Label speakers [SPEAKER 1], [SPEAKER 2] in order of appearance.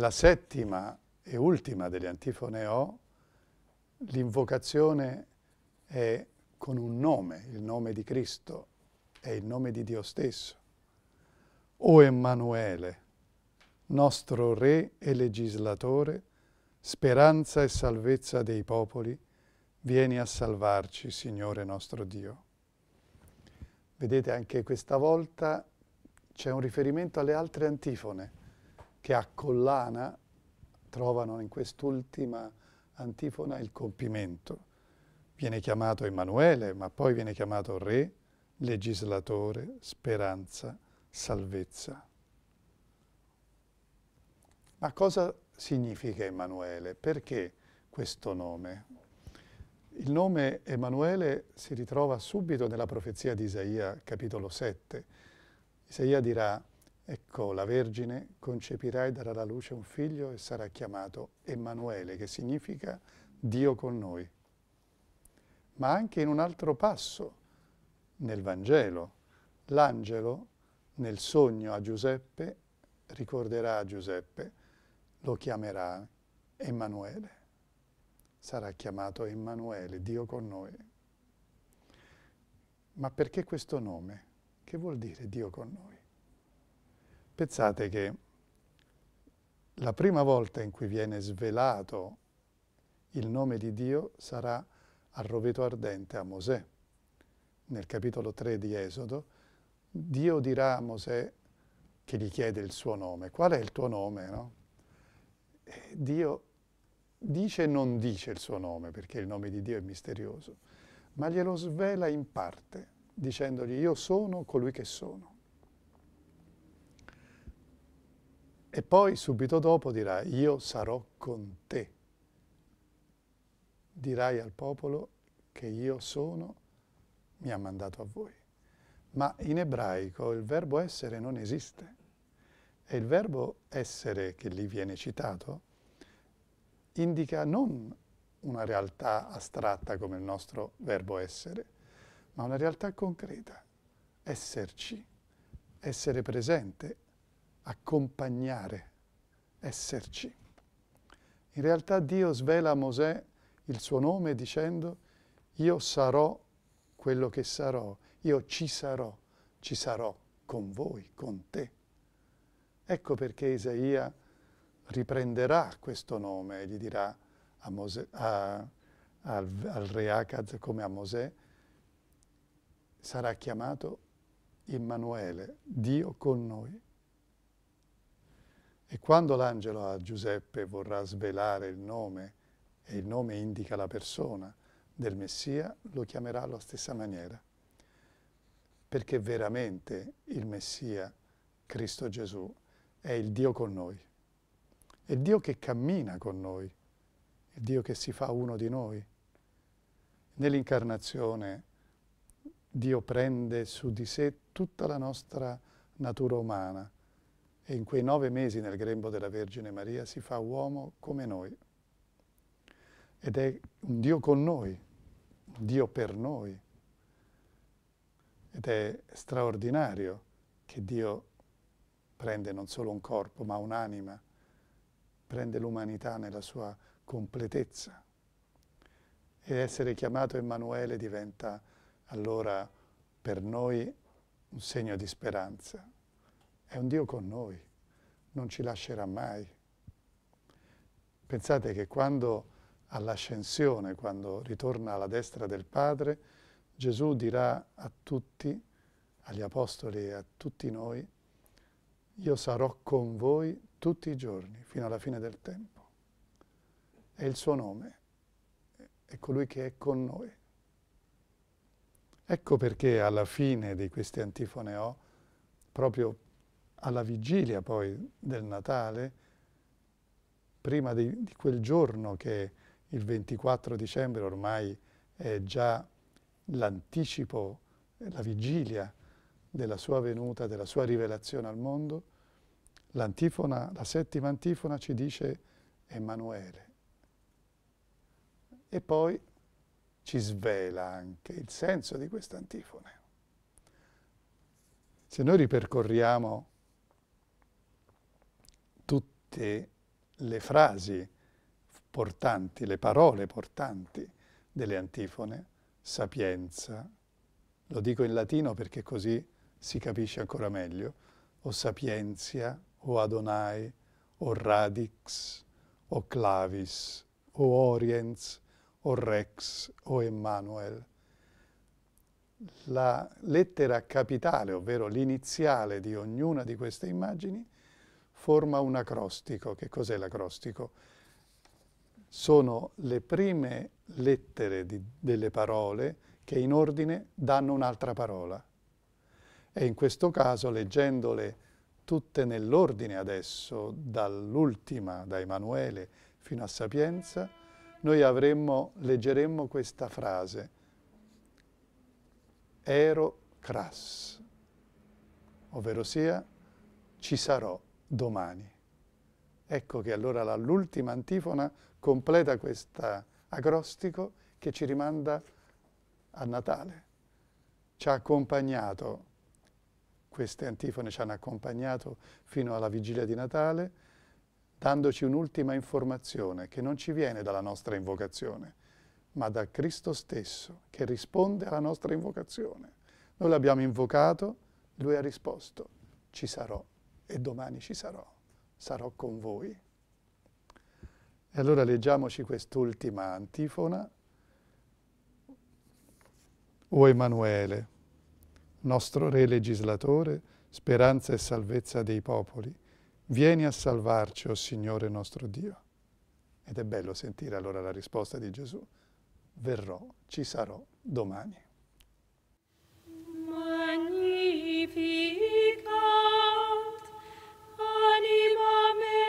[SPEAKER 1] Nella settima e ultima delle antifone O, l'invocazione è con un nome, il nome di Cristo, è il nome di Dio stesso. O Emanuele, nostro Re e Legislatore, speranza e salvezza dei popoli, vieni a salvarci, Signore nostro Dio. Vedete, anche questa volta c'è un riferimento alle altre antifone che a collana trovano in quest'ultima antifona il compimento. Viene chiamato Emanuele, ma poi viene chiamato Re, Legislatore, Speranza, Salvezza. Ma cosa significa Emanuele? Perché questo nome? Il nome Emanuele si ritrova subito nella profezia di Isaia, capitolo 7. Isaia dirà, ecco, la Vergine concepirà e darà alla luce un figlio e sarà chiamato Emanuele, che significa Dio con noi. Ma anche in un altro passo, nel Vangelo, l'angelo nel sogno a Giuseppe ricorderà a Giuseppe, lo chiamerà Emanuele sarà chiamato Emanuele, Dio con noi. Ma perché questo nome? Che vuol dire Dio con noi? Pensate che la prima volta in cui viene svelato il nome di Dio sarà al roveto ardente a Mosè. Nel capitolo 3 di Esodo, Dio dirà a Mosè che gli chiede il suo nome. Qual è il tuo nome? No? Dio dice e non dice il suo nome, perché il nome di Dio è misterioso, ma glielo svela in parte, dicendogli io sono colui che sono. E poi subito dopo dirà io sarò con te. Dirai al popolo che io sono, mi ha mandato a voi. Ma in ebraico il verbo essere non esiste. E il verbo essere che lì viene citato indica non una realtà astratta come il nostro verbo essere, ma una realtà concreta, esserci, essere presente, accompagnare, esserci. In realtà Dio svela a Mosè il suo nome dicendo io sarò quello che sarò, io ci sarò, ci sarò con voi, con te. Ecco perché Isaia riprenderà questo nome e gli dirà a Mosè, a, al, al re Acaz come a Mosè, sarà chiamato Immanuele, Dio con noi. E quando l'angelo a Giuseppe vorrà svelare il nome, e il nome indica la persona del Messia, lo chiamerà alla stessa maniera, perché veramente il Messia, Cristo Gesù, è il Dio con noi. È Dio che cammina con noi, è Dio che si fa uno di noi. Nell'incarnazione Dio prende su di sé tutta la nostra natura umana e in quei nove mesi nel grembo della Vergine Maria si fa uomo come noi. Ed è un Dio con noi, un Dio per noi. Ed è straordinario che Dio prende non solo un corpo, ma un'anima prende l'umanità nella sua completezza. E essere chiamato Emanuele diventa allora per noi un segno di speranza. È un Dio con noi, non ci lascerà mai. Pensate che quando all'ascensione, quando ritorna alla destra del Padre, Gesù dirà a tutti, agli Apostoli e a tutti noi, io sarò con voi tutti i giorni, fino alla fine del tempo. È il suo nome, è colui che è con noi. Ecco perché alla fine di queste antifone ho, proprio alla vigilia poi del Natale, prima di, di quel giorno che il 24 dicembre ormai è già l'anticipo, la vigilia della sua venuta, della sua rivelazione al mondo, L'antifona, la settima antifona ci dice Emanuele. E poi ci svela anche il senso di questa antifone. Se noi ripercorriamo tutte le frasi portanti, le parole portanti delle antifone, sapienza, lo dico in latino perché così si capisce ancora meglio, o sapientia, o Adonai, o radix, o clavis, o oriens, o rex, o Emmanuel. La lettera capitale, ovvero l'iniziale di ognuna di queste immagini, forma un acrostico. Che cos'è l'acrostico? Sono le prime lettere di, delle parole che in ordine danno un'altra parola. E in questo caso, leggendole tutte nell'ordine adesso, dall'ultima, da Emanuele fino a Sapienza, noi avremmo, leggeremmo questa frase, ero cras, ovvero sia ci sarò domani. Ecco che allora l'ultima antifona completa questo acrostico che ci rimanda a Natale. Ci ha accompagnato, queste antifone ci hanno accompagnato fino alla vigilia di Natale, dandoci un'ultima informazione che non ci viene dalla nostra invocazione, ma da Cristo stesso, che risponde alla nostra invocazione. Noi l'abbiamo invocato, lui ha risposto, ci sarò e domani ci sarò, sarò con voi. E allora leggiamoci quest'ultima antifona. O Emanuele, nostro Re legislatore, speranza e salvezza dei popoli, vieni a salvarci, o oh Signore nostro Dio. Ed è bello sentire allora la risposta di Gesù. Verrò, ci sarò domani. Magnifico. anima me.